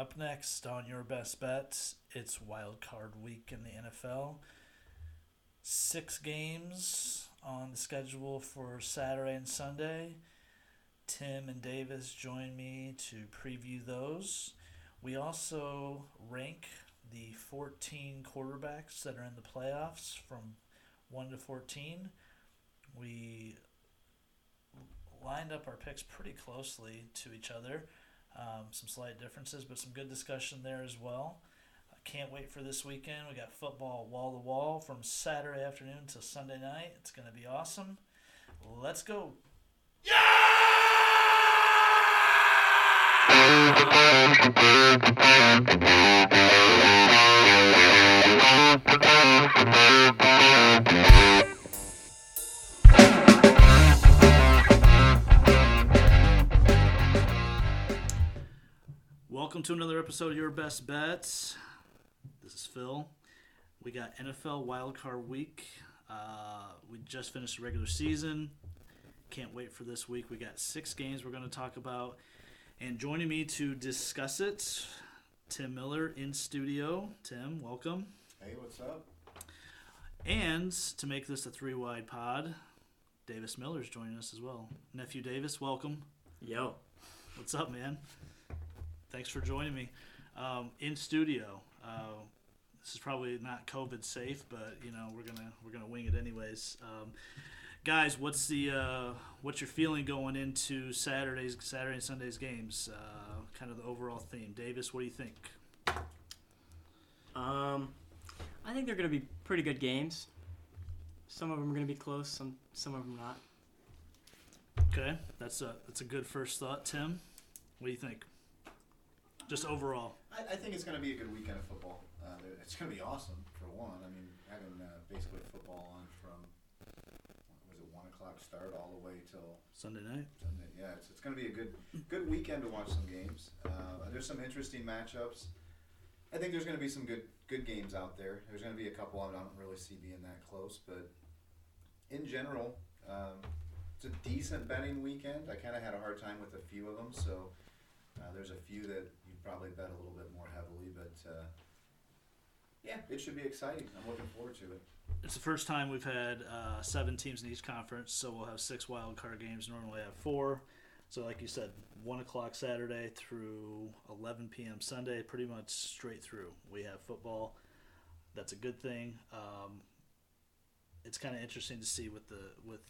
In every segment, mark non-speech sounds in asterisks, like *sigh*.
Up next on your best bets, it's wild card week in the NFL. Six games on the schedule for Saturday and Sunday. Tim and Davis join me to preview those. We also rank the 14 quarterbacks that are in the playoffs from 1 to 14. We lined up our picks pretty closely to each other. Um, some slight differences, but some good discussion there as well. I can't wait for this weekend. We got football wall to wall from Saturday afternoon to Sunday night. It's going to be awesome. Let's go. Welcome to another episode of Your Best Bets. This is Phil. We got NFL Wildcard Week. Uh, we just finished the regular season. Can't wait for this week. We got six games we're going to talk about. And joining me to discuss it, Tim Miller in studio. Tim, welcome. Hey, what's up? And to make this a three wide pod, Davis Miller is joining us as well. Nephew Davis, welcome. Yo. What's up, man? Thanks for joining me um, in studio. Uh, this is probably not COVID safe, but you know we're gonna we're gonna wing it anyways. Um, guys, what's the uh, what's your feeling going into Saturday's Saturday and Sunday's games? Uh, kind of the overall theme. Davis, what do you think? Um, I think they're going to be pretty good games. Some of them are going to be close. Some some of them not. Okay, that's a that's a good first thought. Tim, what do you think? Just overall. I, I think it's going to be a good weekend of football. Uh, it's going to be awesome for one. I mean, having uh, basically football on from was it one o'clock start all the way till Sunday night. Sunday. Yeah, it's, it's going to be a good good weekend to watch some games. Uh, there's some interesting matchups. I think there's going to be some good good games out there. There's going to be a couple I don't really see being that close, but in general, um, it's a decent betting weekend. I kind of had a hard time with a few of them, so uh, there's a few that probably bet a little bit more heavily, but uh, yeah, it should be exciting. I'm looking forward to it. It's the first time we've had uh, seven teams in each conference, so we'll have six wild card games. Normally, have four. So, like you said, one o'clock Saturday through 11 p.m. Sunday, pretty much straight through. We have football. That's a good thing. Um, it's kind of interesting to see with the with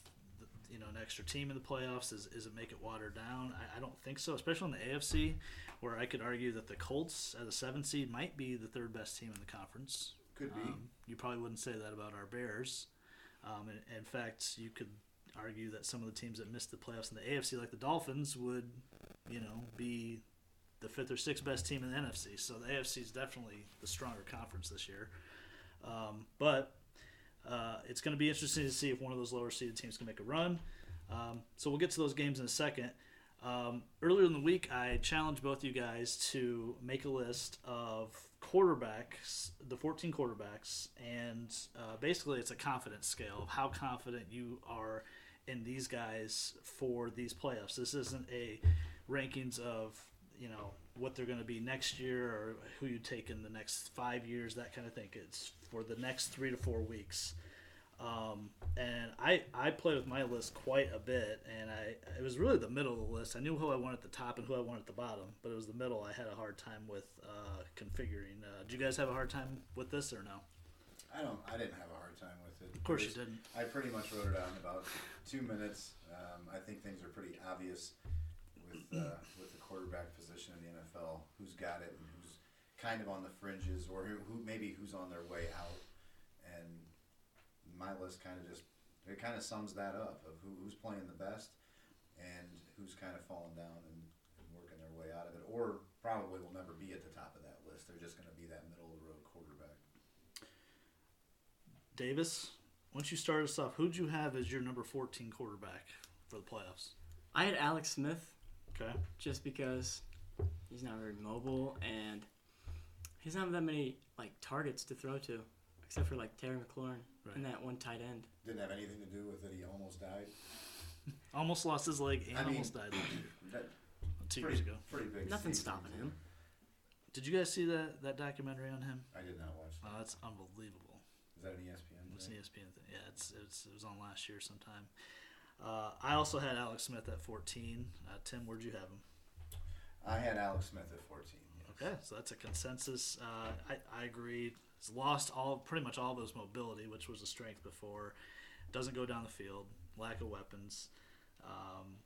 you know an extra team in the playoffs. Is, is it make it watered down? I, I don't think so, especially in the AFC, where I could argue that the Colts as a seven seed might be the third best team in the conference. Could be. Um, you probably wouldn't say that about our Bears. Um, in, in fact, you could argue that some of the teams that missed the playoffs in the AFC, like the Dolphins, would, you know, be the fifth or sixth best team in the NFC. So the AFC is definitely the stronger conference this year. Um, but uh, it's going to be interesting to see if one of those lower seeded teams can make a run. Um, so we'll get to those games in a second. Um, earlier in the week, I challenged both of you guys to make a list of quarterbacks, the 14 quarterbacks, and uh, basically it's a confidence scale of how confident you are in these guys for these playoffs. This isn't a rankings of you know what they're going to be next year or who you take in the next five years, that kind of thing. It's for the next three to four weeks. Um, and I, I played with my list quite a bit, and I it was really the middle of the list. I knew who I wanted at the top and who I wanted at the bottom, but it was the middle I had a hard time with uh, configuring. Uh, did you guys have a hard time with this or no? I don't. I didn't have a hard time with it. Of course you didn't. I pretty much wrote it out in about two minutes. Um, I think things are pretty obvious with uh, with the quarterback position in the NFL. Who's got it and who's kind of on the fringes, or who, who maybe who's on their way out. And my list kind of just it kind of sums that up of who, who's playing the best and who's kind of falling down and, and working their way out of it, or probably will never be at the top of that list. They're just going to be that middle of the road quarterback. Davis, once you start us off, who'd you have as your number 14 quarterback for the playoffs? I had Alex Smith Okay. just because he's not very mobile and he doesn't have that many like targets to throw to, except for like Terry McLaurin Right. and that one tight end. Didn't have anything to do with it. He almost died. *laughs* Almost lost his leg and I mean- almost died last year, *clears throat* That, two pretty, years ago. Pretty big. Nothing's season. stopping him. Did you guys see that that documentary on him? I did not watch. Oh, that's unbelievable. Is that an E ESPN? It's thing? an ESPN thing. Yeah, it's, it's it was on last year sometime. Uh, I also had Alex Smith at 14. Uh, Tim, where'd you have him? I had Alex Smith at 14. yes. Okay, so that's a consensus. Uh, I, I agree. He's lost all pretty much all of his mobility, which was a strength before. Doesn't go down the field. Lack of weapons. Um,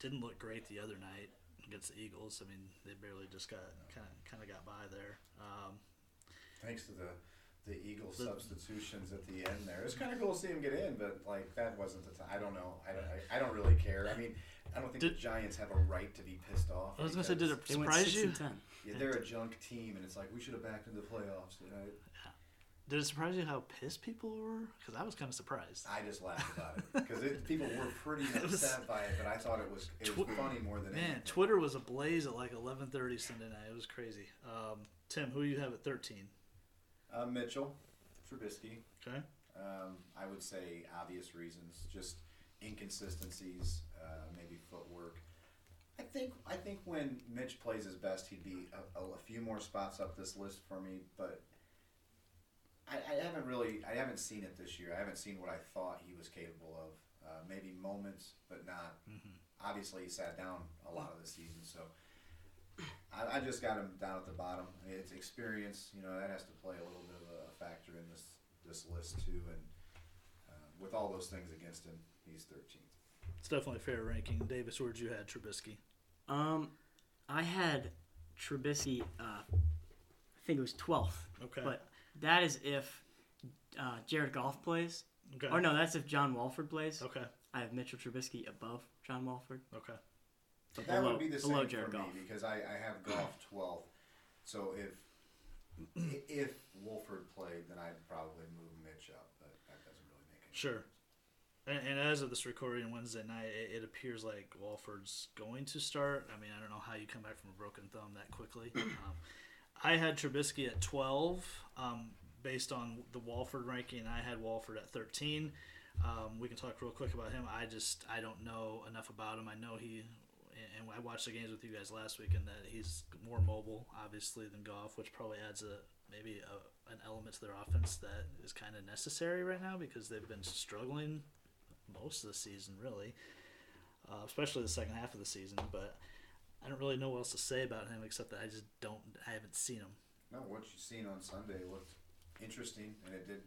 didn't look great the other night against the Eagles. I mean, they barely just got kind of kind of got by there. Um, Thanks to the the Eagle The- substitutions at the end there. It was kind of cool to see him get in, but like that wasn't the time. I don't know. I don't. I, I don't really care. I mean, I don't think Did- the Giants have a right to be pissed off. I was gonna say, did it surprise six you? and ten. Yeah, they're a junk team, and it's like we should have backed into the playoffs. You know, Did it surprise you how pissed people were? Because I was kind of surprised. I just laughed about it because people were pretty *laughs* It was- upset by it, but I thought it was it was Twi- funny more than Man, anything. Twitter was ablaze at like 11:30 Sunday night. It was crazy. Um, Tim, who you have at 13? Uh, Mitchell, Trubisky. Okay. Um, I would say obvious reasons, just inconsistencies, uh, maybe footwork. I think I think when Mitch plays his best, he'd be a, a, few more spots up this list for me. But I, I haven't really I haven't seen it this year. I haven't seen what I thought he was capable of. Uh, maybe moments, but not. Mm-hmm. Obviously, he sat down a lot of the season, so. I, I just got him down at the bottom. It's experience, you know, that has to play a little bit of a factor in this this list too. And uh, with all those things against him, he's 13th. It's definitely a fair ranking. Davis, where'd you had Trubisky? Um, I had Trubisky. Uh, I think it was twelfth, Okay. but that is if uh, Jared Goff plays. okay. Or no, that's if John Wolford plays. Okay. I have Mitchell Trubisky above John Wolford, Okay. But That below, would be the same for Goff. me because I, I have Goff *clears throat* 12th. So if if Wolford played, then I'd probably move Mitch up, but that doesn't really make any Sure. And, and as of this recording Wednesday night, it, it appears like Wolford's going to start. I mean, I don't know how you come back from a broken thumb that quickly. *clears throat* Um, I had Trubisky at 12 um, based on the Wolford ranking. I had Wolford at 13. Um, we can talk real quick about him. I just I don't know enough about him. I know he, and I watched the games with you guys last week, and that he's more mobile, obviously, than Goff, which probably adds a maybe a, an element to their offense that is kind of necessary right now because they've been struggling most of the season, really, uh, especially the second half of the season. But I don't really know what else to say about him except that I just don't. I haven't seen him. No, what you seen on Sunday looked interesting, and it did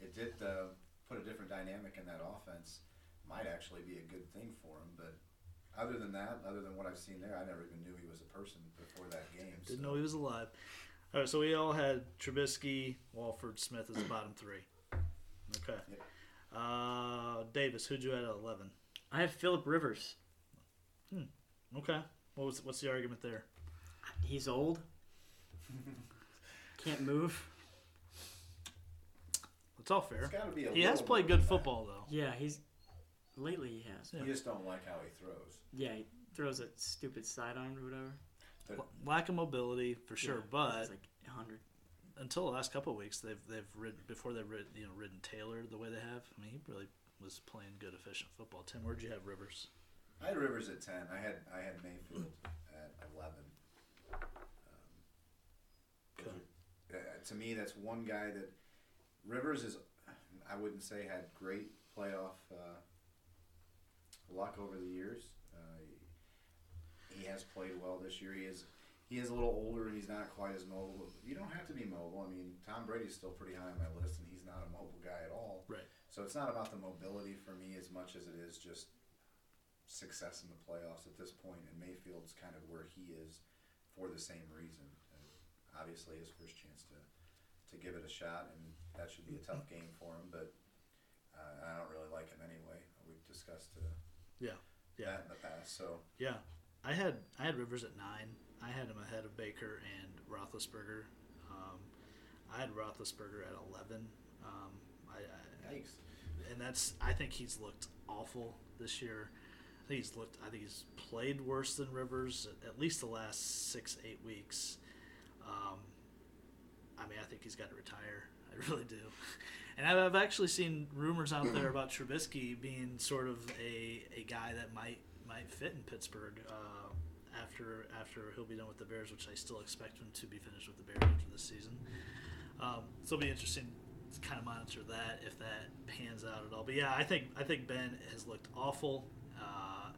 it did uh, put a different dynamic in that offense. Might actually be a good thing for him, but other than that, other than what I've seen there, I never even knew he was a person before that game. Didn't so- know he was alive. All right, so we all had Trubisky, Wolford, Smith as the bottom three. Okay. Yep. Uh, Davis, who'd you have at eleven? I have Philip Rivers. Hmm. Okay. What was what's the argument there? He's old. Can't move. It's all fair. It's got to be a He has played good football though. Yeah, he's lately he has. Yeah. You just don't like how he throws. Yeah, he throws a stupid sidearm or whatever. But Lack of mobility for sure, Yeah, but it's like hundred. until the last couple of weeks, they've they've ridden before they've ridden, you know ridden Taylor the way they have. I mean, he really was playing good, efficient football. Tim, where'd you have Rivers? I had Rivers at ten. I had I had Mayfield at eleven. Um, those are- uh, to me, that's one guy that Rivers is. I wouldn't say had great playoff uh, luck over the years. Uh, he has played well this year. He is he is a little older and he's not quite as mobile. You don't have to be mobile. I mean, Tom Brady's still pretty high on my list, and he's not a mobile guy at all. Right. So it's not about the mobility for me as much as it is just success in the playoffs at this point. and Mayfield's kind of where he is for the same reason. And obviously, his first chance to to give it a shot, and that should be a tough game for him. But uh, I don't really like him anyway. We've discussed uh, Yeah, yeah, that in the past. So yeah. I had I had Rivers at nine. I had him ahead of Baker and Roethlisberger. Um, I had Roethlisberger at eleven. Um, I, I, yikes. and that's I think he's looked awful this year. I think he's looked. I think he's played worse than Rivers at, at least the last six eight weeks. Um, I mean, I think he's got to retire. I *laughs* really do. And I've, I've actually seen rumors out there about Trubisky being sort of a, a guy that might might fit in Pittsburgh. Uh, after after he'll be done with the Bears, which I still expect him to be finished with the Bears after this season. Um, so it'll be interesting to kind of monitor that if that pans out at all. But yeah, I think I think Ben has looked awful. Uh,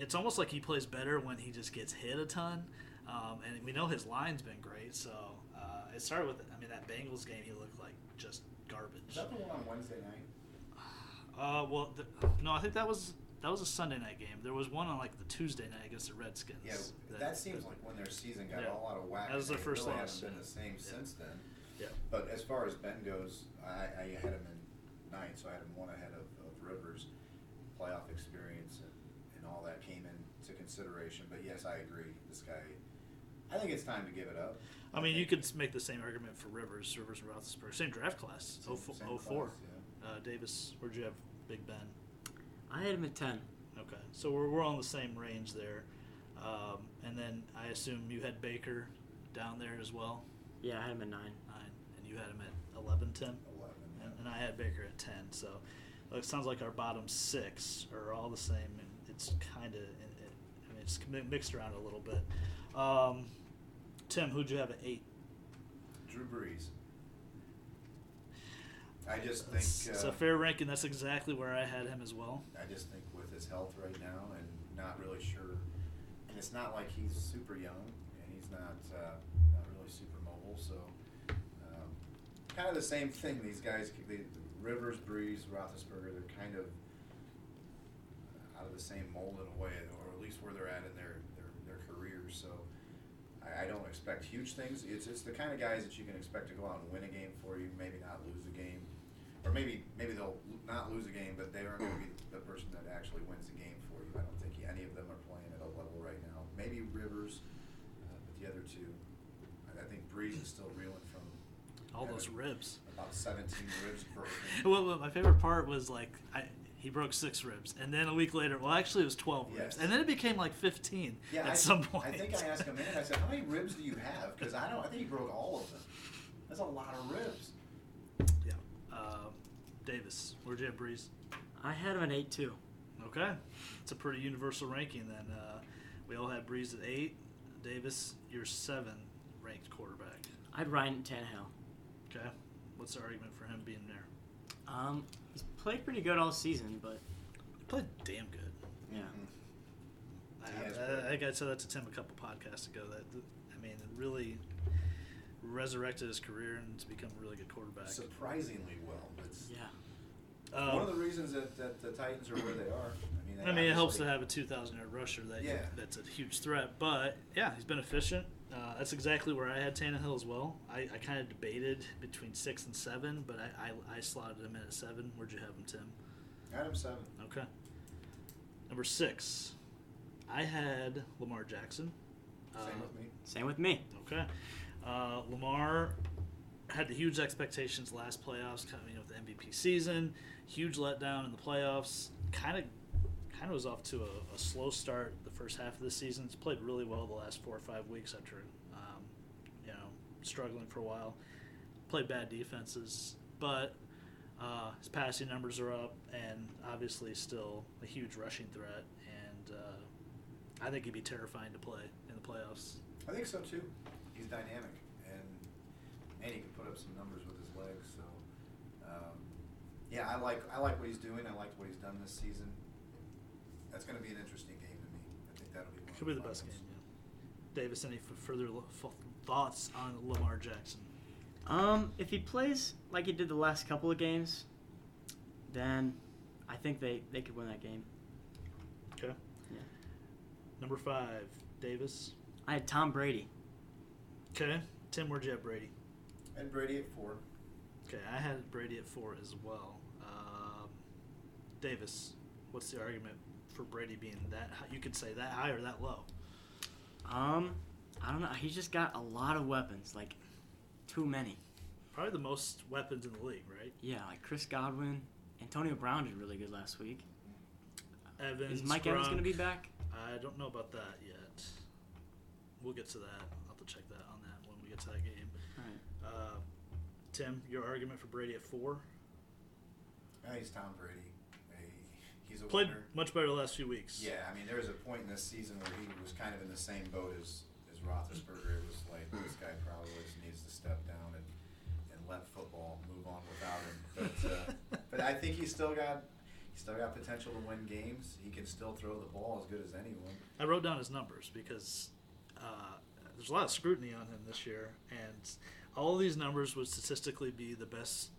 it's almost like he plays better when he just gets hit a ton. Um, and we know his line's been great, so uh, it started with I mean that Bengals game he looked like just garbage. Is that the one on Wednesday night? Uh, well, the, no, I think that was that was a Sunday night game. There was one on like the Tuesday night against the Redskins. Yeah, that, seems like when their season got Yeah. all out of whack. That was their first really loss, haven't been the same Yeah. since then. Yeah. But as far as Ben goes, I, I had him in ninth, so I had him one ahead of, of Rivers. Playoff experience and, and all that came into consideration. But yes, I agree. This guy, I think it's time to give it up. I mean, you think- could make the same argument for Rivers, Rivers and Roethlisberger, same draft class, Same- 04. same 04. class, yeah. Uh, Davis, where'd you have Big Ben? I had him at ten. Okay, so we're we're on the same range there. Um, and then I assume you had Baker down there as well, Yeah, I had him at nine. nine, and you had him at 11, Tim? 11. and, and I had Baker at ten. So it sounds like our bottom six are all the same, and it's kind of, I mean, it's mixed around a little bit. Um, Tim, who'd you have at eight? Drew Brees. I just think. It's uh, a fair ranking. That's exactly where I had him as well. I just think with his health right now and not really sure, and it's not like he's super young and he's not uh, not really super mobile. So um, kind of the same thing. These guys, the Rivers, Brees, Roethlisberger, they're kind of out of the same mold in a way, or at least where they're at in their their, their careers. So. I, don't expect huge things. It's it's the kind of guys that you can expect to go out and win a game for you, maybe not lose a game, or maybe maybe they'll not lose a game, but they aren't going to be the person that actually wins the game for you. I don't think any of them are playing at a level right now. Maybe Rivers, uh, but the other two, I, think Brees is still reeling from All those ribs. About 17 ribs broken. *laughs* Well, well, my favorite part was like I, he broke six ribs, and then a week later, well, actually, it was twelve ribs, Yes. and then it became like fifteen Yeah, at I, *laughs* some point. I think I asked him in. And I said, "How many ribs do you have?" Because I don't. I think he broke all of them. That's a lot of ribs. Yeah. Um, Davis, where'd you have Brees? I had him at eight too. Okay, it's a pretty universal ranking then. Uh, we all had Brees at eight. Davis, you're seven ranked quarterback. I had Ryan Tannehill. Okay, what's the argument for him being there? Um, he's played pretty good all season, but He played damn good. yeah, I, He has I. I think I said that to Tim a couple podcasts ago. That I mean, it really resurrected his career and to become a really good quarterback. Surprisingly well. It's yeah. Um, one of the reasons that, that the Titans are where they are. I mean, they I mean, it helps to have a 2,000 yard rusher that Yeah. that's a huge threat. But yeah, he's been efficient. Uh, that's exactly where I had Tannehill as well. I, I kind of debated between six and seven, but I, I, I slotted him in at seven. Where'd you have him, Tim? Adam seven. Okay. Number six, I had Lamar Jackson. Same Uh, with me. Same with me. Okay. Uh, Lamar had the huge expectations last playoffs coming with the MVP season. Huge letdown in the playoffs. Kind of, kind of was off to a, a slow start the first half of the season. He's played really well the last four or five weeks after, um, you know, struggling for a while. Played bad defenses, but uh, his passing numbers are up, and obviously still a huge rushing threat. And uh, I think he'd be terrifying to play in the playoffs. I think so too. He's dynamic and and he can put up some numbers with his legs. So um, yeah, I like I like what he's doing. I like what he's done this season. That's going to be an interesting game to me. I think that'll be one. Could be the fun best game. Yeah. Davis, any f- further lo- f- thoughts on Lamar Jackson? Um, if he plays like he did the last couple of games, then I think they, they could win that game. Okay. Yeah. Number five, Davis. I had Tom Brady. Okay. Tim, where'd you have Brady? And Brady at four. Okay, I had Brady at four as well. Um, Davis, what's the argument for Brady being that? High? You could say that high or that low. Um, I don't know. He just got a lot of weapons, like too many. Probably the most weapons in the league, right? Yeah, like Chris Godwin, Antonio Brown did really good last week. Evans. Is Mike Evans going to be back? I don't know about that yet. We'll get to that. I'll have to check that on that when we get to that game. All right. Uh, Tim, your argument for Brady at four? I think he's Tom Brady. He- he's a Played winner. much better the last few weeks. Yeah, I mean, there was a point in this season where he was kind of in the same boat as, as Roethlisberger. It was like, this guy probably just needs to step down and, and let football move on without him. But, uh, *laughs* but I think he's still got he's still got potential to win games. He can still throw the ball as good as anyone. I wrote down his numbers because uh, there's a lot of scrutiny on him this year, and all of these numbers would statistically be the best.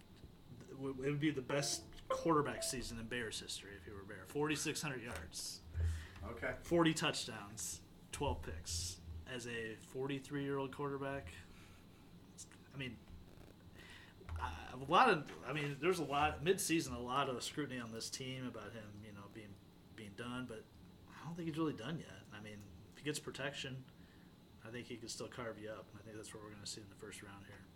It would be the best quarterback season in Bears history if he were a Bear. 4,600 yards, Okay. 40 touchdowns, 12 picks. As a 43 year old quarterback, I mean, a lot of, I mean, there's a lot mid season, a lot of scrutiny on this team about him, you know, being being done, but I don't think he's really done yet. I mean, if he gets protection, I think he could still carve you up. And I think that's what we're going to see in the first round here.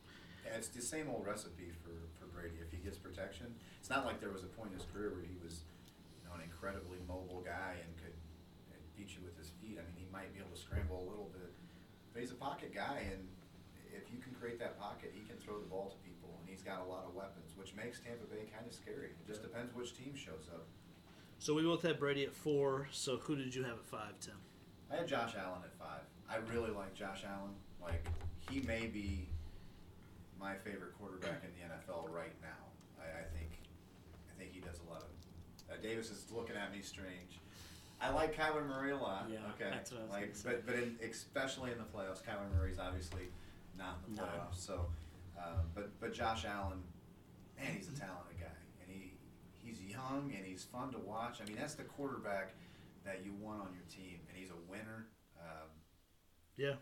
Yeah, it's the same old recipe for, for Brady. If he gets protection, it's not like there was a point in his career where he was, you know, an incredibly mobile guy and could uh, beat you with his feet. I mean, he might be able to scramble a little bit, but he's a pocket guy, and if you can create that pocket, he can throw the ball to people, and he's got a lot of weapons, which makes Tampa Bay kind of scary. It just depends which team shows up. So we both had Brady at four. So who did you have at five, Tim? I had Josh Allen at five. I really like Josh Allen. Like he may be my favorite quarterback in the NFL right now. I, I think I think he does a lot of. Uh, Davis is looking at me strange. I like Kyler Murray a lot. Yeah, okay. that's what I was like, say. but but in, especially in the playoffs, Kyler Murray's obviously not in the No. playoffs. So, um, but but Josh Allen, man, he's a talented guy, and he he's young and he's fun to watch. I mean, that's the quarterback that you want on your team, and he's a winner. Um, Yeah.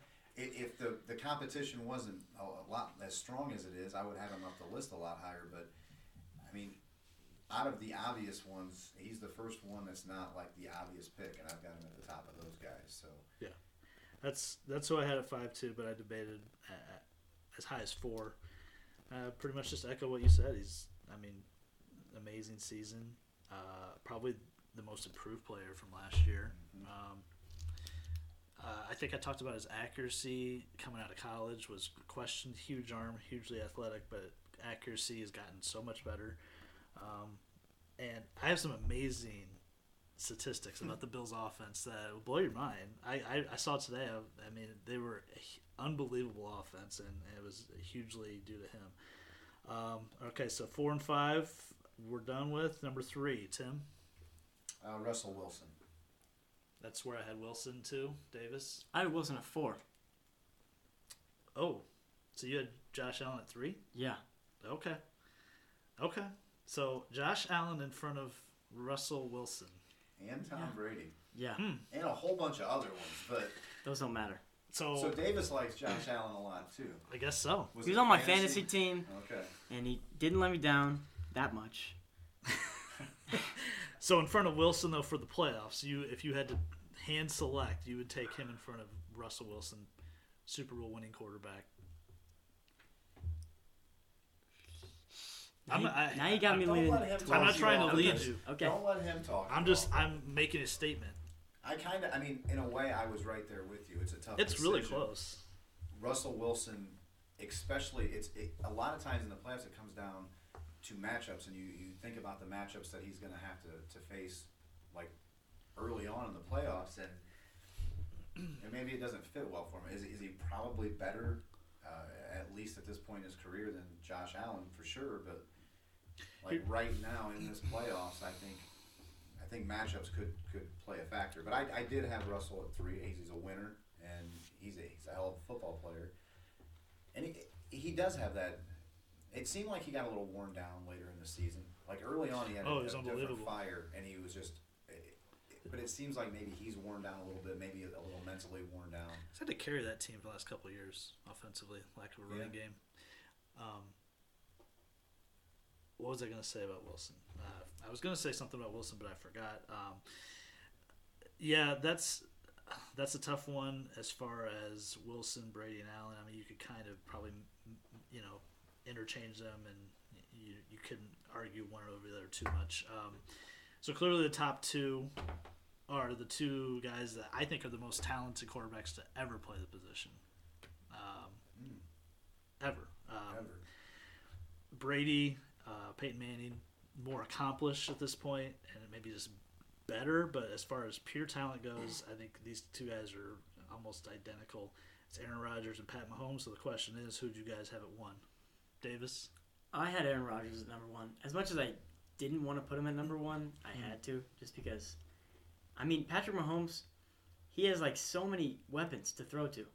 If the, the competition wasn't a lot as strong as it is, I would have him up the list a lot higher. But I mean, out of the obvious ones, he's the first one that's not like the obvious pick, and I've got him at the top of those guys. So yeah, That's that's who I had at five too, but I debated at, as high as four. Uh, pretty much just echo what you said. He's, I mean, amazing season. Uh, probably the most improved player from last year. Um, uh, I think I talked about his accuracy coming out of college was questioned. Huge arm, hugely athletic, but accuracy has gotten so much better. Um, and I have some amazing statistics about the Bills' offense that will blow your mind. I, I, I saw today. I, I mean, they were unbelievable offense, and it was hugely due to him. Um, okay, so four and five, we're done with. Number three, Tim. uh, Russell Wilson. That's where I had Wilson too. Davis. I had Wilson at four. Oh, so you had Josh Allen at three? Yeah. Okay. Okay. So Josh Allen in front of Russell Wilson. And Tom Yeah. Brady, Yeah. Hmm. and a whole bunch of other ones. But Those don't matter. So, so Davis likes Josh Allen a lot too. I guess so. Was he was on my fantasy team, Okay. and he didn't let me down that much. *laughs* *laughs* So in front of Wilson though for the playoffs, you if you had to hand select, you would take him in front of Russell Wilson, Super Bowl winning quarterback. Now, I'm- you, I- now you got me Don't leading. let him towards- talk I'm not trying to off. lead Okay. you. Okay. Don't let him talk. I'm just off. I'm making a statement. I kind of. I mean, in a way, I was right there with you. It's a tough. It's really close. Russell Wilson, especially, it's it, a lot of times in the playoffs it comes down to matchups, and you, you think about the matchups that he's going to have to to face, like early on in the playoffs, and *clears throat* and maybe it doesn't fit well for him. Is is he probably better, uh, at least at this point in his career, than Josh Allen for sure? But like right now in this playoffs, I think. I think matchups could, could play a factor, but I, I did have Russell at three. He's, he's a winner, and he's a, he's a hell of a football player. And he, he does have that. It seemed like he got a little worn down later in the season. Like early on, he had Oh, a, a different fire, and he was just. But it seems like maybe he's worn down a little bit, maybe a, little mentally worn down. He's had to carry that team for the last couple of years offensively, lack of a running game. Um, what was I going to say about Wilson? Uh, I was going to say something about Wilson, but I forgot. Um, yeah, that's that's a tough one as far as Wilson, Brady, and Allen. I mean, you could kind of probably you know interchange them, and you you couldn't argue one over the other too much. Um, so clearly, the top two are the two guys that I think are the most talented quarterbacks to ever play the position. Um, Mm, ever. Um, ever. Brady, uh, Peyton Manning, more accomplished at this point, and maybe just better. But as far as pure talent goes, I think these two guys are almost identical. It's Aaron Rodgers and Pat Mahomes. So the question is, who do you guys have at one? Davis. I had Aaron Rodgers at number one. As much as I didn't want to put him at number one, I Mm. had to just because. I mean, Patrick Mahomes, he has like so many weapons to throw to,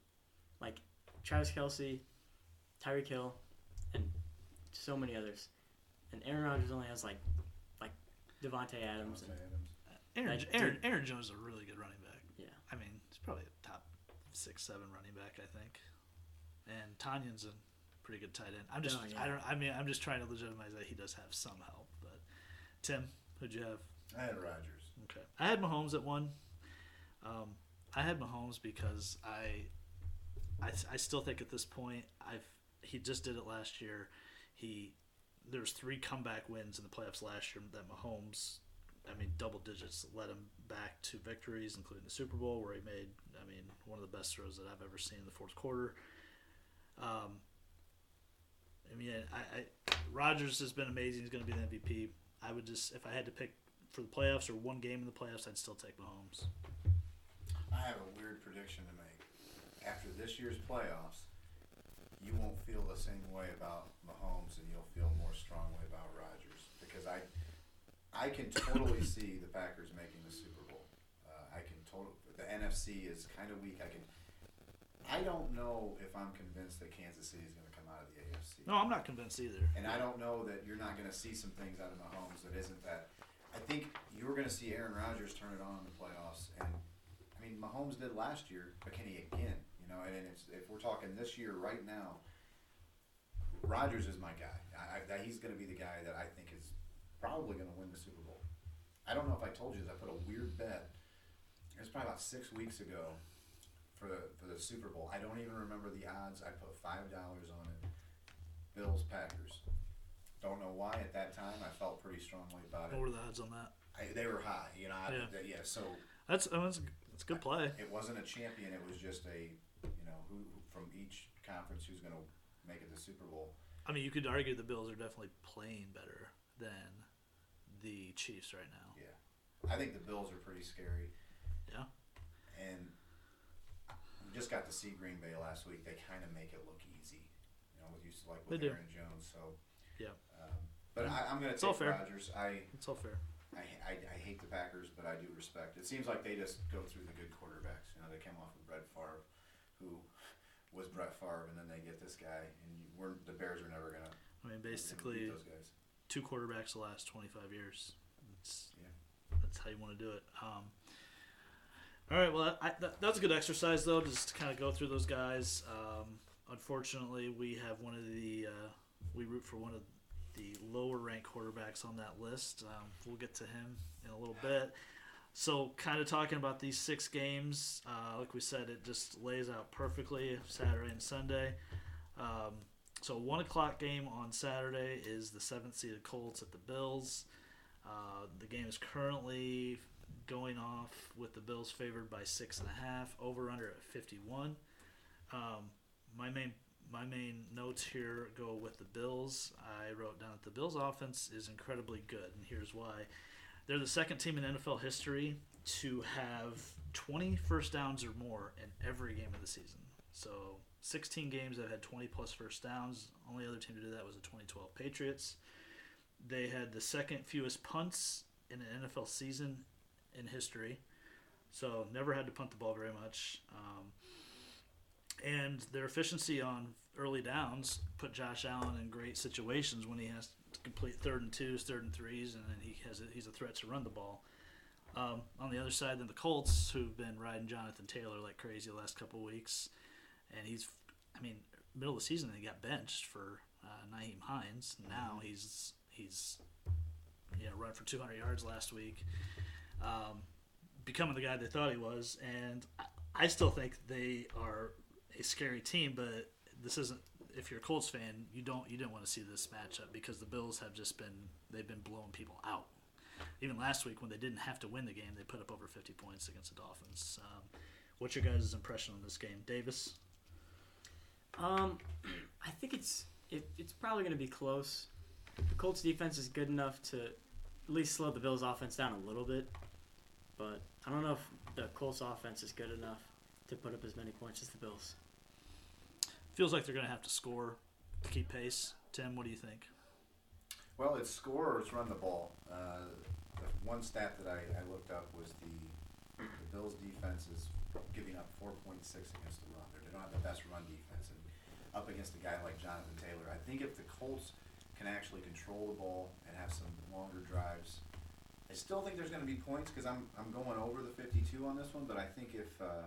like Travis Kelce, Tyreek Hill, and so many others. And Aaron Rodgers only has like, like Davante Adams. Davante And, Adams. Aaron, Like, Aaron, dude- Aaron Jones is a really good running back. yeah, I mean, he's probably a top six, seven running back, I think. And Tonyan's a pretty good tight end. I'm just, Oh, yeah. I don't, I mean, I'm just trying to legitimize that he does have some help. But Tim, who'd you have? I had Rodgers. Okay, I had Mahomes at one. Um, I had Mahomes because I, I, I still think at this point I've he just did it last year. He there's three comeback wins in the playoffs last year that Mahomes, I mean double digits, led him back to victories, including the Super Bowl where he made I mean one of the best throws that I've ever seen in the fourth quarter. Um, I mean, I, I Rodgers has been amazing. He's going to be the MVP. I would just if I had to pick for the playoffs or one game in the playoffs, I'd still take Mahomes. I have a weird prediction to make. After this year's playoffs, you won't feel the same way about Mahomes, and you'll feel more strongly about Rodgers because I, I can totally *coughs* see the Packers making the Super Bowl. Uh, I can totally. The NFC is kind of weak. I can. I don't know if I'm convinced that Kansas City is going to come out of the AFC. No, I'm not convinced either. And I don't know that you're not going to see some things out of Mahomes that isn't that. I think you're going to see Aaron Rodgers turn it on in the playoffs, and I mean Mahomes did last year, but can he again? You know, and, and it's, if we're talking this year right now, Rodgers is my guy. I, I, that he's going to be the guy that I think is probably going to win the Super Bowl. I don't know if I told you this. I put a weird bet. It was probably about six weeks ago for the for the Super Bowl. I don't even remember the odds. I put five dollars on it. Bills Packers. Don't know why at that time I felt pretty strongly about it. What were the odds on that? I, they were high, you know. I, Yeah. that- yeah. So That's oh, that's, that's a good play. it wasn't a champion. It was just a, you know, who from each conference who's going to make it to the Super Bowl. I mean, you could argue the Bills are definitely playing better than the Chiefs right now. Yeah, I think the Bills are pretty scary. Yeah. And we just got to see Green Bay last week. They kind of make it look easy, you know, with you like with They do. Aaron Jones. So Yeah. Um, but I, I'm going to take. Rodgers. I, It's all fair. I, I, I hate the Packers, but I do respect. It seems like they just go through the good quarterbacks. You know, they came off of Brett Favre, who was Brett Favre, and then they get this guy, and you, we're, the Bears are never gonna I mean, basically, those guys. two quarterbacks the last 25 years. It's, Yeah. That's how you want to do it. Um, all right. Well, I, that, that was a good exercise, though, just to kind of go through those guys. Um, unfortunately, we have one of the uh, we root for one of the lower ranked quarterbacks on that list. Um, we'll get to him in a little bit. So, kind of talking about these six games, uh, like we said, it just lays out perfectly Saturday and Sunday. Um, so, one o'clock game on Saturday is the seventh seeded Colts at the Bills. Uh, the game is currently going off with the Bills favored by six and a half. Over under at fifty one. Um, my main my main notes here go with the Bills. I wrote down that the Bills offense is incredibly good, and here's why. They're the second team in NFL history to have 20 first downs or more in every game of the season. So 16 games that had 20 plus first downs. Only other team to do that was the 2012 Patriots. They had the second fewest punts in an NFL season in history. So never had to punt the ball very much. Um, and their efficiency on early downs put Josh Allen in great situations when he has to complete third and twos, third and threes, and then he has a, he's a threat to run the ball. Um, on the other side, then the Colts, who've been riding Jonathan Taylor like crazy the last couple of weeks, and he's, I mean, middle of the season he got benched for uh, Nyheim Hines. Now he's he's, you know, run for 200 yards last week, um, becoming the guy they thought he was, and I, I still think they are a scary team, but this isn't. If you're a Colts fan, you don't you didn't want to see this matchup because the Bills have just been they've been blowing people out. Even last week when they didn't have to win the game, they put up over 50 points against the Dolphins. Um, what's your guys' impression on this game, Davis? Um, I think it's it, it's probably going to be close. the Colts defense is good enough to at least slow the Bills offense down a little bit. But I don't know if the Colts offense is good enough to put up as many points as the Bills. Feels like they're going to have to score to keep pace. Tim, what do you think? Well, it's score or it's run the ball. Uh, the one stat that I, I looked up was the, the Bills' defense is giving up 4.6 against the run. They don't have the best run defense, and up against a guy like Jonathan Taylor, I think if the Colts can actually control the ball and have some longer drives, I still think there's going to be points because I'm I'm going over the 52 on this one. But I think if uh,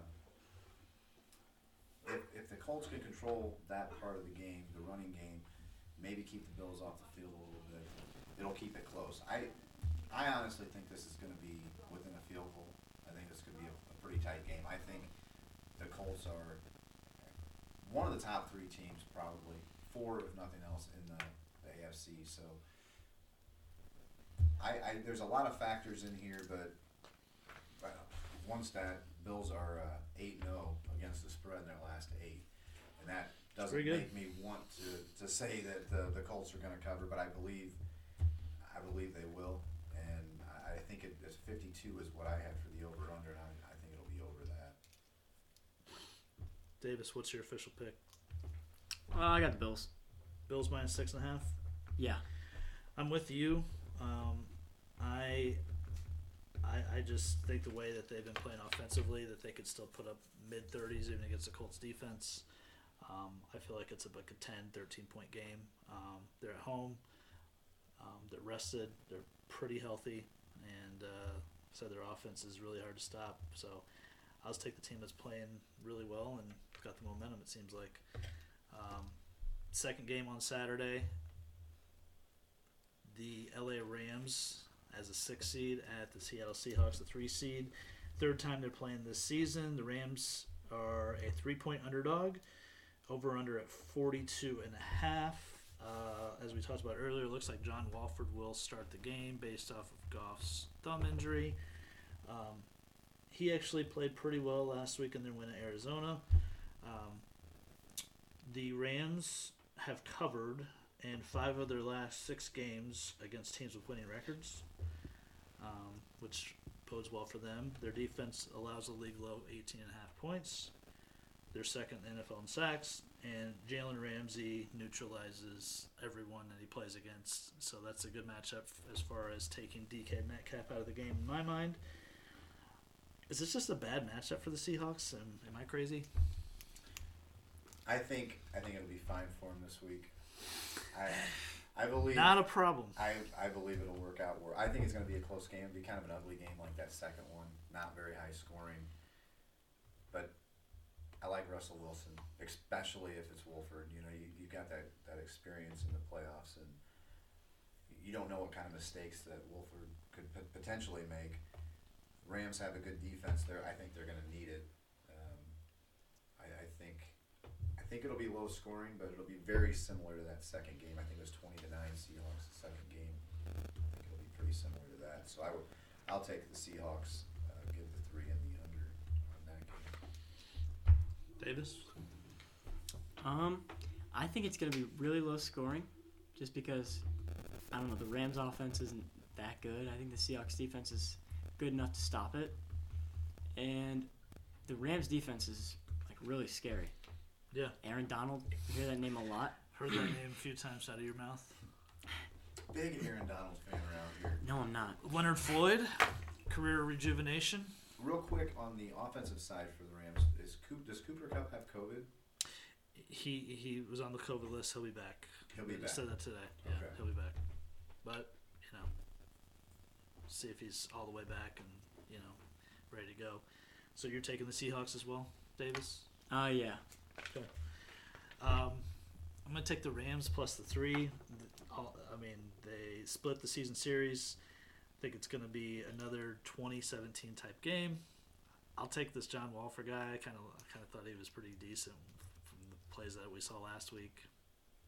if, if the Colts can control that part of the game, the running game, maybe keep the Bills off the field a little bit, it'll keep it close. I I honestly think this is going to be within a field goal. I think this could be a, a pretty tight game. I think the Colts are one of the top three teams, probably four if nothing else, in the, the AFC. So I, I there's a lot of factors in here, but uh, one stat: Bills are uh, eight uh, 0 against the spread in their last eight, and that doesn't make me want to, to say that the, the Colts are going to cover, but I believe I believe they will, and I, I think it, it's 52 is what I had for the over under, and I, I think it'll be over that. Davis, what's your official pick? Well, I got the Bills. Bills minus six and a half. Yeah. I'm with you. Um, I, I, I just think the way that they've been playing offensively, that they could still put up mid 30s even against the Colts defense. Um, I feel like it's a, like a 10, 13 point game. Um, they're at home. Um, they're rested. They're pretty healthy, and uh, so their offense is really hard to stop. So I'll just take the team that's playing really well and got the momentum. It seems like. Um, second game on Saturday the LA Rams as a six seed at the Seattle Seahawks, the three seed. Third time they're playing this season. The Rams are a three point underdog. Over under at 42 and a half. Uh, as we talked about earlier, it looks like John Wolford will start the game based off of Goff's thumb injury. Um, he actually played pretty well last week in their win at Arizona. Um, the Rams have covered in five of their last six games against teams with winning records, um, which bodes well for them. Their defense allows a league low 18 and a half points. They're second in the NFL in sacks, and Jalen Ramsey neutralizes everyone that he plays against. So that's a good matchup as far as taking DK Metcalf out of the game in my mind. Is this just a bad matchup for the Seahawks? Am, am I crazy? I think I think it'll be fine for him this week. I I believe Not a problem. I, I believe it'll work out. I think it's going to be a close game. It'll be kind of an ugly game like that second one. Not very high scoring. But I like Russell Wilson, especially if it's Wolford. You know, you, you got that, that experience in the playoffs, and you don't know what kind of mistakes that Wolford could pot- potentially make. Rams have a good defense there. I think they're going to need it. Um, I, I think I think it'll be low scoring, but it'll be very similar to that second game. I think it was twenty to nine Seahawks the second game. I think it'll be pretty similar to that. So I will, I'll take the Seahawks. Uh, give the three and the under on that game. Davis? Um, I think it's going to be really low scoring, just because I don't know the Rams' offense isn't that good. I think the Seahawks' defense is good enough to stop it, and the Rams' defense is like really scary. Yeah. Aaron Donald, you hear that name a lot. Heard that name a few times out of your mouth. Big Aaron Donald fan around here. No, I'm not. Leonard Floyd, career rejuvenation. Real quick on the offensive side for the Rams, is Coop, does Cooper Kupp have COVID? He he was on the COVID list. He'll be back. He'll be They back. Said that today. Yeah, Okay. he'll be back. But you know, see if he's all the way back and you know, ready to go. So you're taking the Seahawks as well, Davis. Uh, yeah. Um, I'm gonna take the Rams plus the three. I mean, they split the season series. I think it's gonna be another 2017 type game. I'll take this John Walfer guy. I kind of kind of thought he was pretty decent from the plays that we saw last week,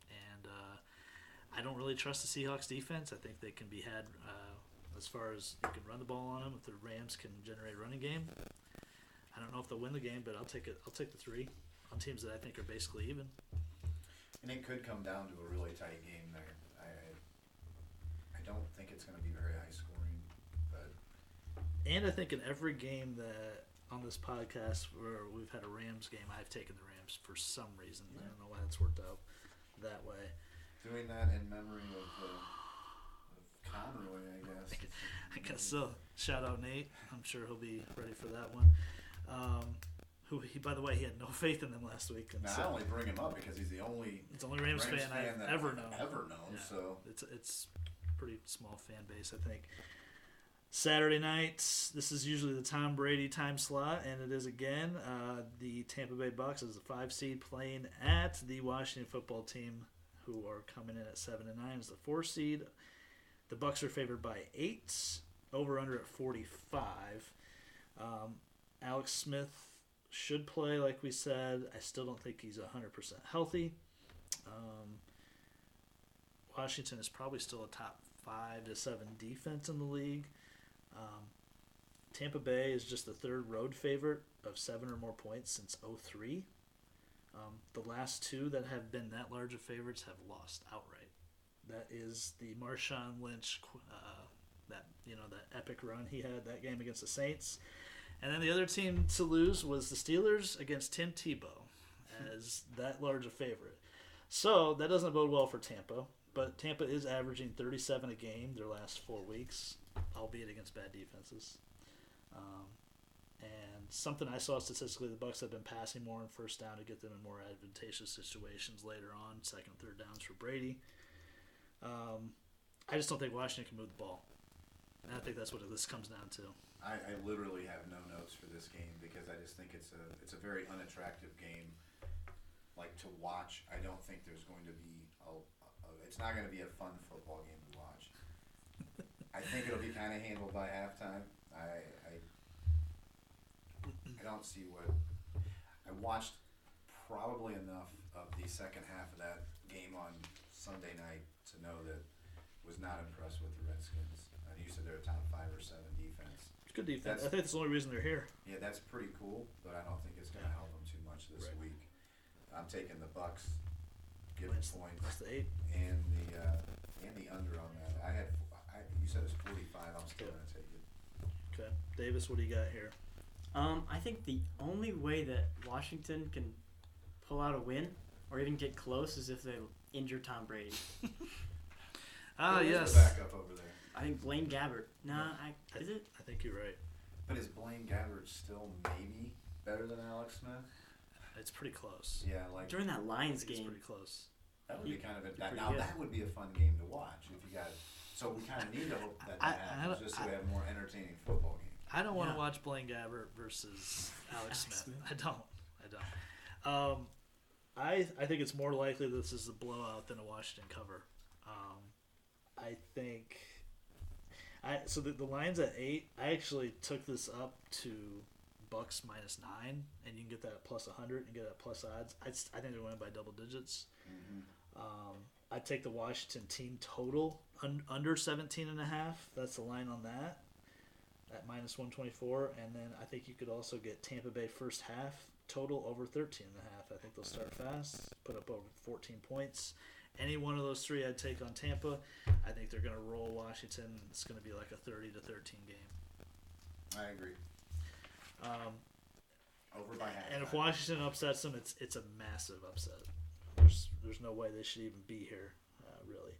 and uh, I don't really trust the Seahawks defense. I think they can be had uh, as far as you can run the ball on them. If the Rams can generate a running game, I don't know if they'll win the game, but I'll take it. I'll take the three on teams that I think are basically even. And it could come down to a really tight game there. I, I don't think it's going to be very high scoring, but And I think in every game that on this podcast where we've had a Rams game, I've taken the Rams for some reason. I don't know why it's worked out that way. doing that in memory of, uh, of Conroy, I guess. *laughs* I guess so. Shout out Nate. I'm sure he'll be ready for that one. Um, who he, by the way, he had no faith in them last week, and Now, I so only bring him up because he's the only it's the only Rams, fan, I've ever known. Ever known. Yeah. So It's it's pretty small fan base, I think. Saturday nights. This is usually the Tom Brady time slot, and it is again. Uh, the Tampa Bay Bucks is the five seed playing at the Washington Football Team, who are coming in at seven and nine as the four seed. The Bucks are favored by eight. Over under at forty five. Um, Alex Smith should play, like we said. I still don't think he's hundred percent healthy. Um, Washington is probably still a top five to seven defense in the league. Um, Tampa Bay is just the third road favorite of seven or more points since 03. Um, the last two that have been that large of favorites have lost outright. That is the Marshawn Lynch, uh, that you know that epic run he had that game against the Saints, and then the other team to lose was the Steelers against Tim Tebow, as that large a favorite. So that doesn't bode well for Tampa. But Tampa is averaging 37 a game their last four weeks, albeit against bad defenses. Um, and something I saw statistically, the Bucks have been passing more on first down to get them in more advantageous situations later on, second, third downs for Brady. Um, I just don't think Washington can move the ball. And I think that's what this comes down to. I, I literally have no notes for this game because I just think it's a it's a very unattractive game. Like to watch, I don't think there's going to be a, a it's not going to be a fun football game to watch. *laughs* I think it'll be kind of handled by halftime. I, I I don't see what I watched probably enough of the second half of that game on Sunday night to know that was not impressed with the Redskins. And you said they're a top five or seven. It's good defense. That's- I think that's the only reason they're here. Yeah, that's pretty cool, but I don't think it's going to help them too much this Right. week. I'm taking the Bucks, giving Minus- points, That's the eight. and the uh, and the under on that. I had, I, you said it's 45. I'm still Yeah. going to take it. Okay. Davis, what do you got here? Um, I think the only way that Washington can pull out a win or even get close is if they injure Tom Brady. *laughs* Ah, Who is yes. The backup over there. I think Blaine Gabbert. Nah, I, is it? I think you're right. But is Blaine Gabbert still maybe better than Alex Smith? It's pretty close. Yeah, like During that Lions game, It's pretty close. that would be kind of a, that, now good. that would be a fun game to watch if you got. So we kind of need to hope that that I happens don't- just so I- we have more entertaining football game. I don't want to Yeah. watch Blaine Gabbert versus *laughs* Alex Alex Smith. Smith. I don't. I don't. Um, I I think it's more likely this is a blowout than a Washington cover. Um, I think. I so the, the line's at eight. I actually took this up to Bucks minus nine, and you can get that at plus hundred and get that plus odds. I think they're winning by double digits. Um, I take the Washington team total un, under 17 and a half. That's the line on that at minus 124 and then I think you could also get Tampa Bay first half total over 13 and a half. I think they'll start fast, put up over 14 points. Any one of those three I'd take on Tampa. I think they're going to roll Washington. It's going to be like a 30 to 13 game. I agree. Um, Over by half. and if Washington upsets them, it's it's a massive upset. There's there's no way they should even be here, uh, really.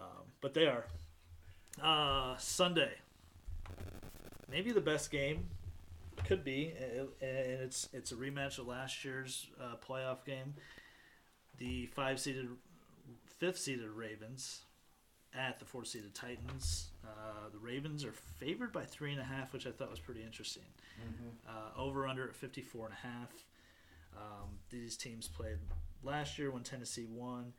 Um, but they are. Uh, Sunday, maybe the best game, could be, and it's it's a rematch of last year's uh, playoff game. The five seeded, fifth seeded Ravens at the four seeded Titans. Uh, the Ravens are favored by three and a half, which I thought was pretty interesting. Mhm. Uh, over under at 54 and a half. Um, these teams played last year when Tennessee won.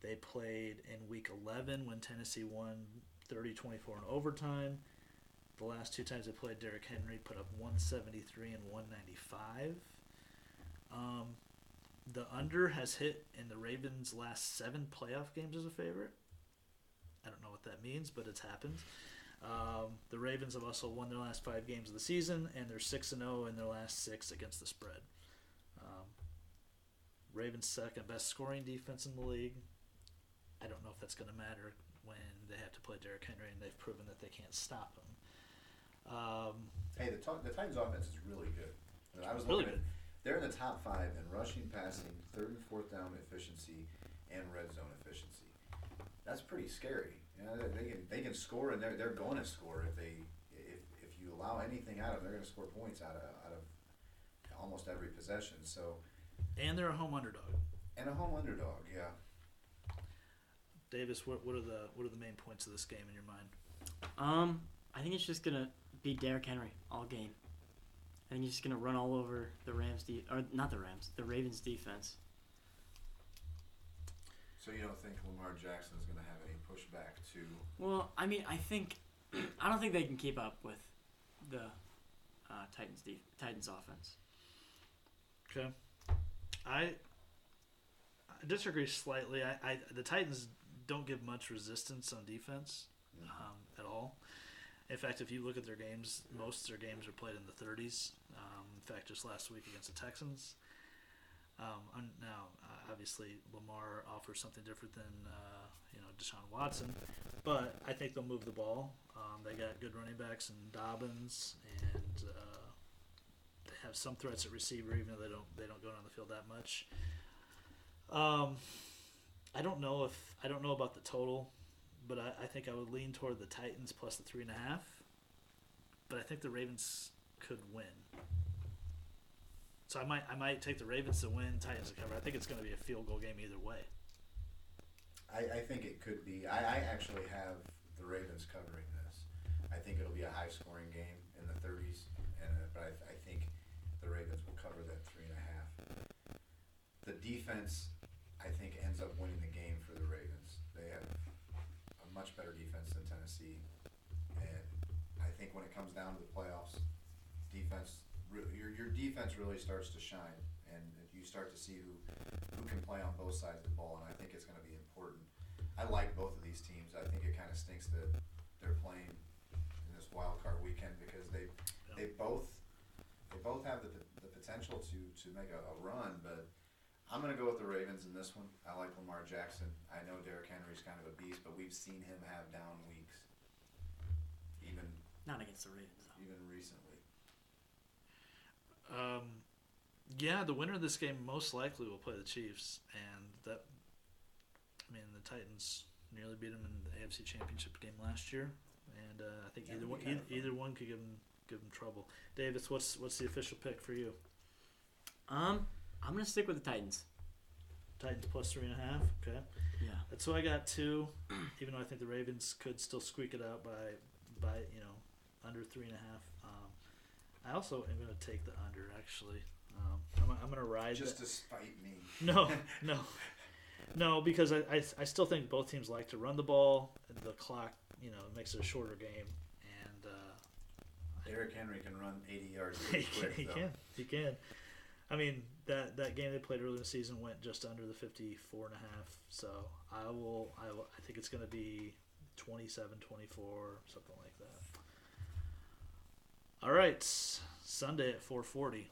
They played in week 11 when Tennessee won 30 24 in overtime. The last two times they played, Derrick Henry put up 173 and 195. Um, the under has hit in the Ravens' last seven playoff games as a favorite. I don't know what that means, but it's happened. Um, the Ravens have also won their last five games of the season, and they're six and zero in their last six against the spread. Um, Ravens second best scoring defense in the league. I don't know if that's going to matter when they have to play Derrick Henry and they've proven that they can't stop him. Um, Hey, the, Ti- the Titans' offense is really good. I was Really looking at, they're in the top five in rushing, passing, third and fourth down efficiency, and red zone efficiency. That's pretty scary. You know, they, they can they can score, and they're they're going to score if they if, if you allow anything out of them, they're going to score points out of out of almost every possession. So, and they're a home underdog. and a home underdog, yeah. Davis, what, what are the what are the main points of this game in your mind? Um, I think it's just gonna be Derrick Henry all game. I think he's just gonna run all over the Rams, de- or not the Rams, the Ravens defense. So you don't think Lamar Jackson is going to have any pushback to? Well, I mean, I think *clears throat* I don't think they can keep up with the uh, Titans def- Titans offense. Okay, I I disagree slightly. I, I the Titans don't give much resistance on defense um, at all. In fact, if you look at their games, most of their games are played in the 30s. Um, in fact, just last week against the Texans. Um, now, uh, obviously, Lamar offers something different than uh, you know Deshaun Watson, but I think they'll move the ball. Um, they got good running backs and Dobbins, and uh, they have some threats at receiver, even though they don't they don't go down the field that much. Um, I don't know if I don't know about the total, but I, I think I would lean toward the Titans plus the three and a half. But I think the Ravens could win. So I might I might take the Ravens to win, Titans to cover. I think it's going to be a field goal game either way. I, I think it could be. I, I actually have the Ravens covering this. I think it'll be a high scoring game in the 30s, and uh, but I, I think the Ravens will cover that three and a half. The defense, I think, ends up winning the game for the Ravens. They have a much better defense than Tennessee, and I think when it comes down to the playoffs, defense re- your your defense really starts to shine, and you start to see who who can play on both sides of the ball, and I think it's going to be important. I like both of these teams. I think it kind of stinks that they're playing in this wild card weekend because they they both they both have the, the potential to to make a, a run, but. I'm going to go with the Ravens in this one. I like Lamar Jackson. I know Derrick Henry's kind of a beast, but we've seen him have down weeks, Not against the Ravens though. even recently. Um, yeah, the winner of this game most likely will play the Chiefs, and that. I mean, the Titans nearly beat them in the AFC Championship game last year, and uh, I think That either would one, be kind either, of fun. either one could give them give them trouble. Davis, what's what's the official pick for you? Um, I'm gonna stick with the Titans. Titans plus three and a half. Okay, Yeah. that's who I got too. Even though I think the Ravens could still squeak it out by by you know under three and a half. Um, I also am going to take the under. Actually, um, I'm, I'm going to ride. Just that- to spite me. *laughs* No, *laughs* no, no, because I, I, I still think both teams like to run the ball. The clock, you know, makes it a shorter game, and uh, Derrick Henry can run 80 yards *laughs* he really can, he though. can, he can. I mean that that game they played earlier in the season went just under the 54 and a half. So I will, I will, I think it's going to be 27, 24, something like that. All right, Sunday at 4:40.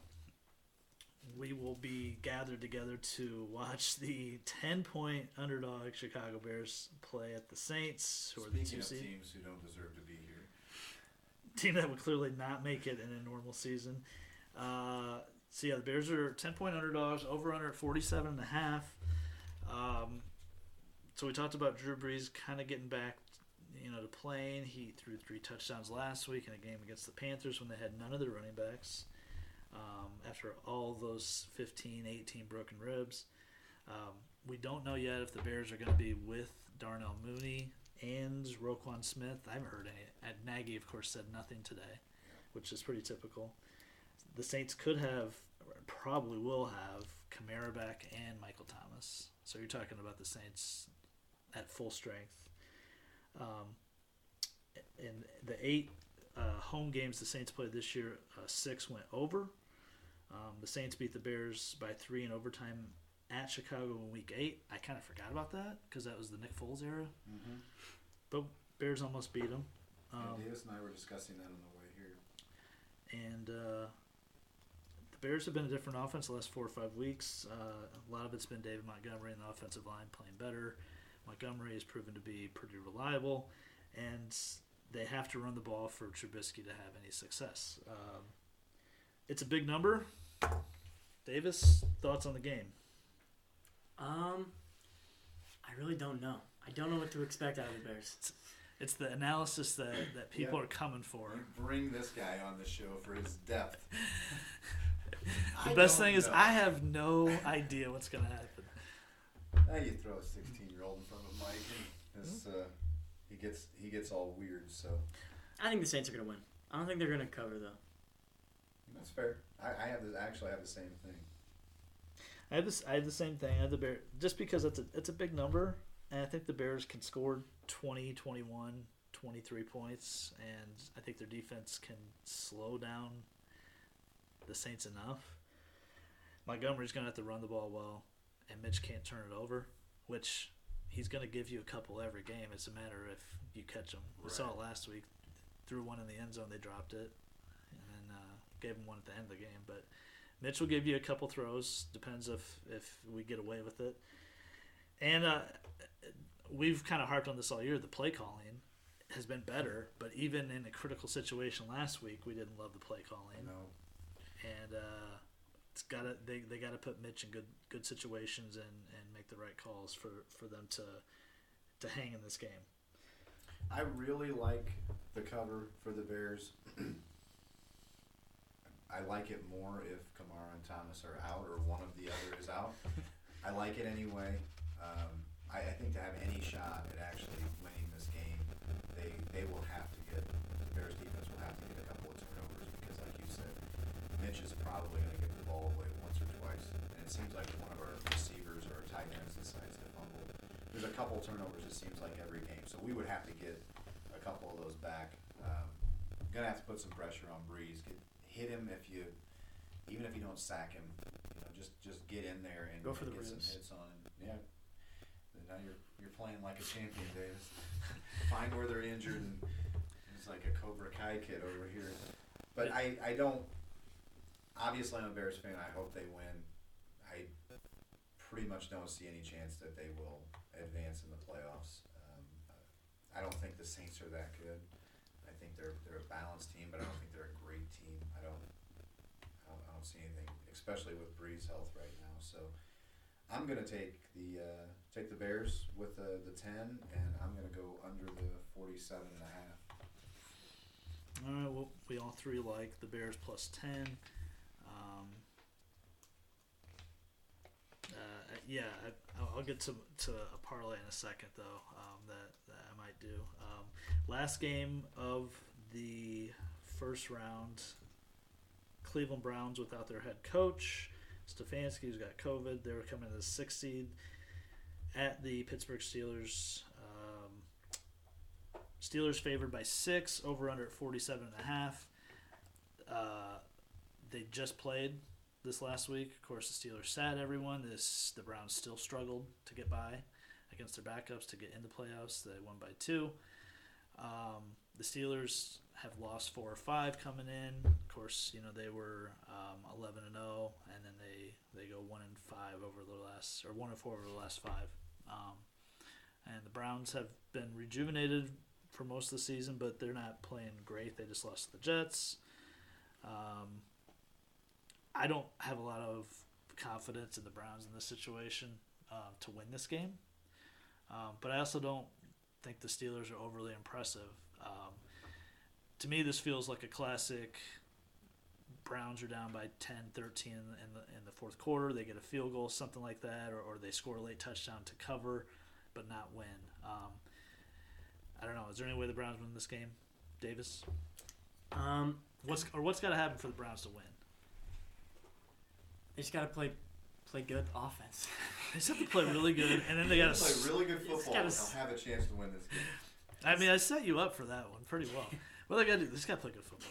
We will be gathered together to watch the 10-point underdog Chicago Bears play at the Saints, who are the two of seed teams who don't deserve to be here, team that would clearly not make it in a normal season. Uh, so yeah, the Bears are 10 point underdogs, over under at 47 and a half. Um, so we talked about Drew Brees kind of getting back, you know, to playing. He threw three touchdowns last week in a game against the Panthers when they had none of their running backs. Um, after all those 15, 18 broken ribs, um, we don't know yet if the Bears are going to be with Darnell Mooney and Roquan Smith. I haven't heard any. And Nagy, of course, said nothing today, which is pretty typical. The Saints could have, probably will have, Kamara back and Michael Thomas. So you're talking about the Saints at full strength. Um, in the eight uh, home games the Saints played this year, uh, six went over. Um, the Saints beat the Bears by three in overtime at Chicago in Week Eight. I kind of forgot about that because that was the Nick Foles era. mm-hmm. But Bears almost beat them. Um, Davis and I were discussing that on the way here. and uh, the Bears have been a different offense the last four or five weeks. Uh, a lot of it's been David Montgomery and the offensive line playing better. Montgomery has proven to be pretty reliable, and they have to run the ball for Trubisky to have any success. Um, it's a big number. Davis, thoughts on the game? Um, I really don't know. I don't know what to expect out of the Bears. It's the analysis that, that people Yeah. are coming for. You bring this guy on the show for his depth. *laughs* The I best don't thing is. I have no idea what's going to happen. Now you throw a 16 year old in front of Mike, and this, uh, he gets he gets all weird. So I think the Saints are gonna win. I don't think they're gonna cover though. that's fair. I, I have the, I actually have the same thing. I have this. I have the same thing. I have the Bear just because it's a it's a big number, and I think the Bears can score 20, 21, 23 points, and I think their defense can slow down the Saints enough. Montgomery's going to have to run the ball well, and Mitch can't turn it over, which he's going to give you a couple every game. It's a matter if you catch them. We saw it last week. Threw one in the end zone, they dropped it, and then uh, gave him one at the end of the game. But Mitch will give you a couple throws. Depends if if we get away with it. And uh, we've kind of harped on this all year. The play calling has been better, but even in a critical situation last week, we didn't love the play calling. Know, And uh, it's got to they, they got to put Mitch in good good situations and, and make the right calls for, for them to to hang in this game. I really like the cover for the Bears. I like it more if Kamara and Thomas are out or one of the other is out. I like it anyway. Um, I, I think to have any shot at actually winning this game, they they will have to get the Bears defense will have to get a couple of turnovers because, like you said, Mitch is probably going to give the away once or twice, and it seems like one of our receivers or our tight ends decides to fumble. There's a couple turnovers. It seems like every game, so we would have to get a couple of those back. Um, gonna have to put some pressure on Brees. Get, hit him if you, even if you don't sack him. You know, just just get in there and Go for the get some hits on him. Yeah. Now you're you're playing like a champion, Davis. *laughs* Find where they're injured and it's like a Cobra Kai kid over here. But I I don't. Obviously, I'm a Bears fan. I hope they win. I pretty much don't see any chance that they will advance in the playoffs. Um, I don't think the Saints are that good. I think they're they're a balanced team, but I don't think they're a great team. I don't I don't, I don't see anything, especially with Brees health right now. So I'm gonna take the uh, take the Bears with the the ten, and I'm gonna go under the 47 and a half. All right, well, we all three like the Bears plus 10. Um, uh, yeah, I, I'll- I'll get to, to a parlay in a second, though, um, that, that I might do. Um, last game of the first round, Cleveland Browns without their head coach. Stefanski, who's got COVID, they were coming in as sixth seed at the Pittsburgh Steelers. Um, Steelers favored by six, over under at 47 and a half. Uh, they just played this last week. Of course, the Steelers sat everyone. This the Browns still struggled to get by against their backups to get in the playoffs. They won by two. Um, the Steelers have lost four or five coming in. Of course, you know they were um, 11 and 0, and then they they go one and five over the last or one and four over the last five. Um, and the Browns have been rejuvenated for most of the season, but they're not playing great. They just lost to the Jets. Um, I don't have a lot of confidence in the Browns in this situation uh, to win this game, um, but I also don't think the Steelers are overly impressive. Um, to me, this feels like a classic. Browns are down by 10, 13 in the, in the, in the fourth quarter. They get a field goal, something like that, or, or they score a late touchdown to cover, but not win. Um, I don't know. Is there any way the Browns win this game, Davis? Um, What's or what's got to happen for the Browns to win? They just gotta play play good offense. *laughs* They just have to play really good, *laughs* and then they got to play to. really good football. gotta and s- They'll have a chance to win this game. I mean, I set you up for that one pretty well. *laughs* What they got to do? They just got to play good football.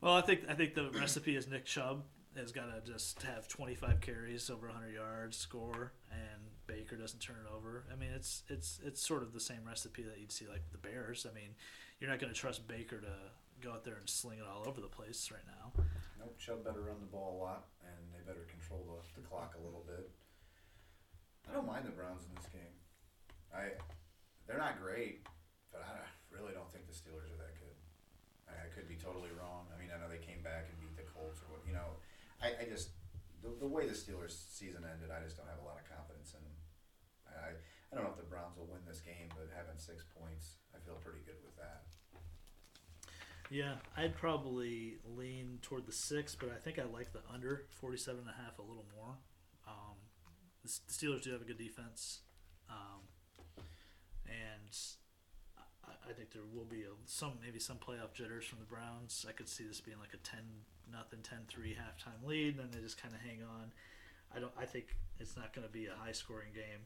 Well, I think I think the *clears throat* recipe is Nick Chubb has got to just have 25 carries, over 100 yards, score, and Baker doesn't turn it over. I mean, it's it's it's sort of the same recipe that you'd see like the Bears. I mean, you're not going to trust Baker to go out there and sling it all over the place right now. Nope, Chubb better run the ball a lot, and they better control the, the clock a little bit. I don't mind the Browns in this game. I they're not great, but I really don't think the Steelers are that good. I, I could be totally wrong. I mean, I know they came back and beat the Colts or what. You know, I, I just the, the way the Steelers season ended, I just don't have a lot of confidence in them. I I don't know if the Browns will win this game, but having six points, I feel pretty. Yeah, I'd probably lean toward the six, but I think I like the under 47 and a half a little more. Um, the Steelers do have a good defense, um, and I, I think there will be a, some maybe some playoff jitters from the Browns. I could see this being like a 10 nothing 10-3 halftime lead, and then they just kind of hang on. I don't. I think it's not going to be a high scoring game.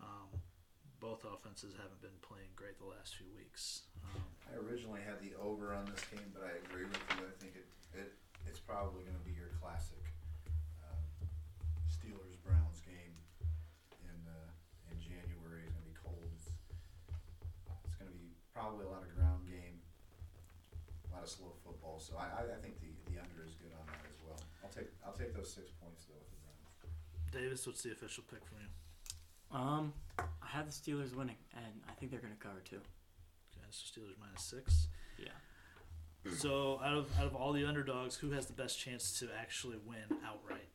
Um, both offenses haven't been playing great the last few weeks. Um, I originally had the over on this game, but I agree with you. I think it, it it's probably going to be your classic um, Steelers Browns game in uh, in January. It's going to be cold. It's, it's going to be probably a lot of ground game, a lot of slow football. So I, I, I think the, the under is good on that as well. I'll take I'll take those six points though with the Browns. Davis, what's the official pick from you? Um, I have the Steelers winning, and I think they're going to cover too. Okay, so Steelers minus six. Yeah. So out of out of all the underdogs, who has the best chance to actually win outright?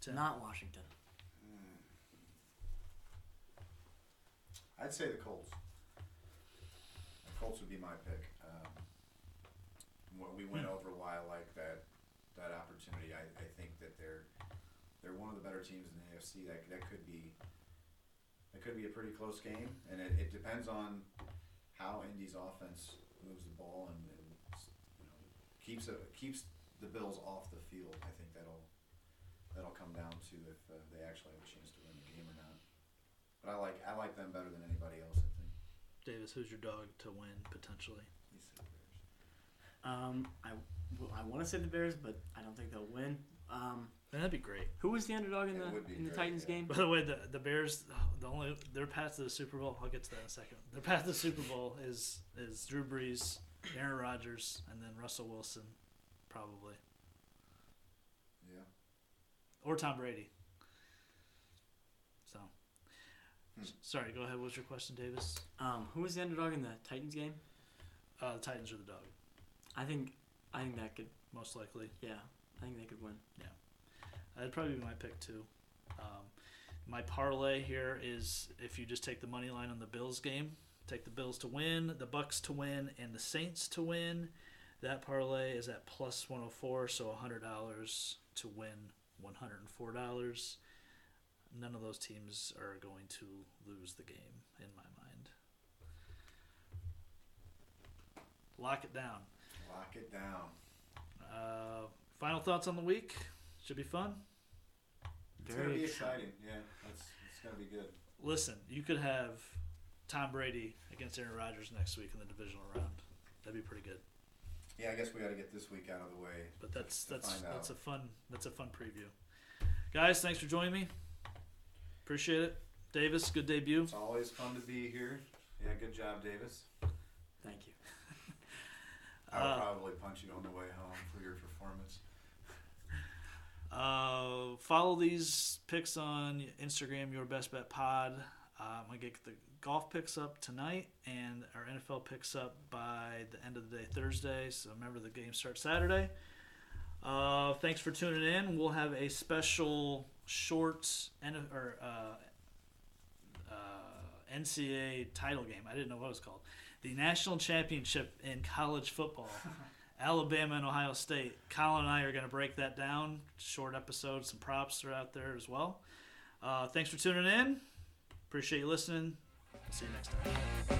Tim? Not Washington. I'd say the Colts. The Colts would be my pick. Um, when we went over why I like that that opportunity, I, I think that they're they're one of the better teams in the AFC. That that could be that could be a pretty close game, and it, it depends on how Indy's offense moves the ball and, and you know keeps it keeps the Bills off the field. I think that'll that'll come down to if uh, they actually have a chance to win the game or not. But I like I like them better than anybody else. I think. Davis, who's your dog to win potentially? He said Bears. Um, I, well, I want to say the Bears, but I don't think they'll win. Um, Man, that'd be great. who was the underdog in It the would be in the great, Titans yeah. game? By the way, the the Bears, the only their path to the Super Bowl. I'll get to that in a second. Their path to the Super Bowl is is Drew Brees, Aaron Rodgers, and then Russell Wilson, probably, Yeah. or Tom Brady. So, Hmm. s- sorry. Go ahead. What's your question, Davis? Um, who was the underdog in the Titans game? Uh, the Titans are the dog, I think I think that could most likely. yeah I think they could win. Yeah, that'd probably be my pick too. Um, my parlay here is if you just take the money line on the Bills game, take the Bills to win, the Bucks to win, and the Saints to win. That parlay is at plus 104, so $100 to win $104. None of those teams are going to lose the game, in my mind. Lock it down. Lock it down. Uh, final thoughts on the week? Should be fun. It's Very gonna be exciting. exciting. Yeah, that's it's gonna be good. Listen, you could have Tom Brady against Aaron Rodgers next week in the divisional round. That'd be pretty good. Yeah, I guess we got to get this week out of the way. But that's to that's find that's out. a fun that's a fun preview. Guys, thanks for joining me. Appreciate it. Davis, good debut. It's always fun to be here. Yeah, good job, Davis. Thank you. I'll Uh, probably punch you on the way home for your performance. Uh, follow these picks on Instagram, Your Best Bet Pod. Uh, I'm gonna get the golf picks up tonight, and our NFL picks up by the end of the day Thursday. So remember, the game starts Saturday. Uh, thanks for tuning in. We'll have a special short N- or uh, uh, NCAA title game. I didn't know what it was called. The national championship in college football. *laughs* Alabama and Ohio State. Colin and I are going to break that down. Short episode, some props are out there as well. Uh, thanks for tuning in. Appreciate you listening. See you next time.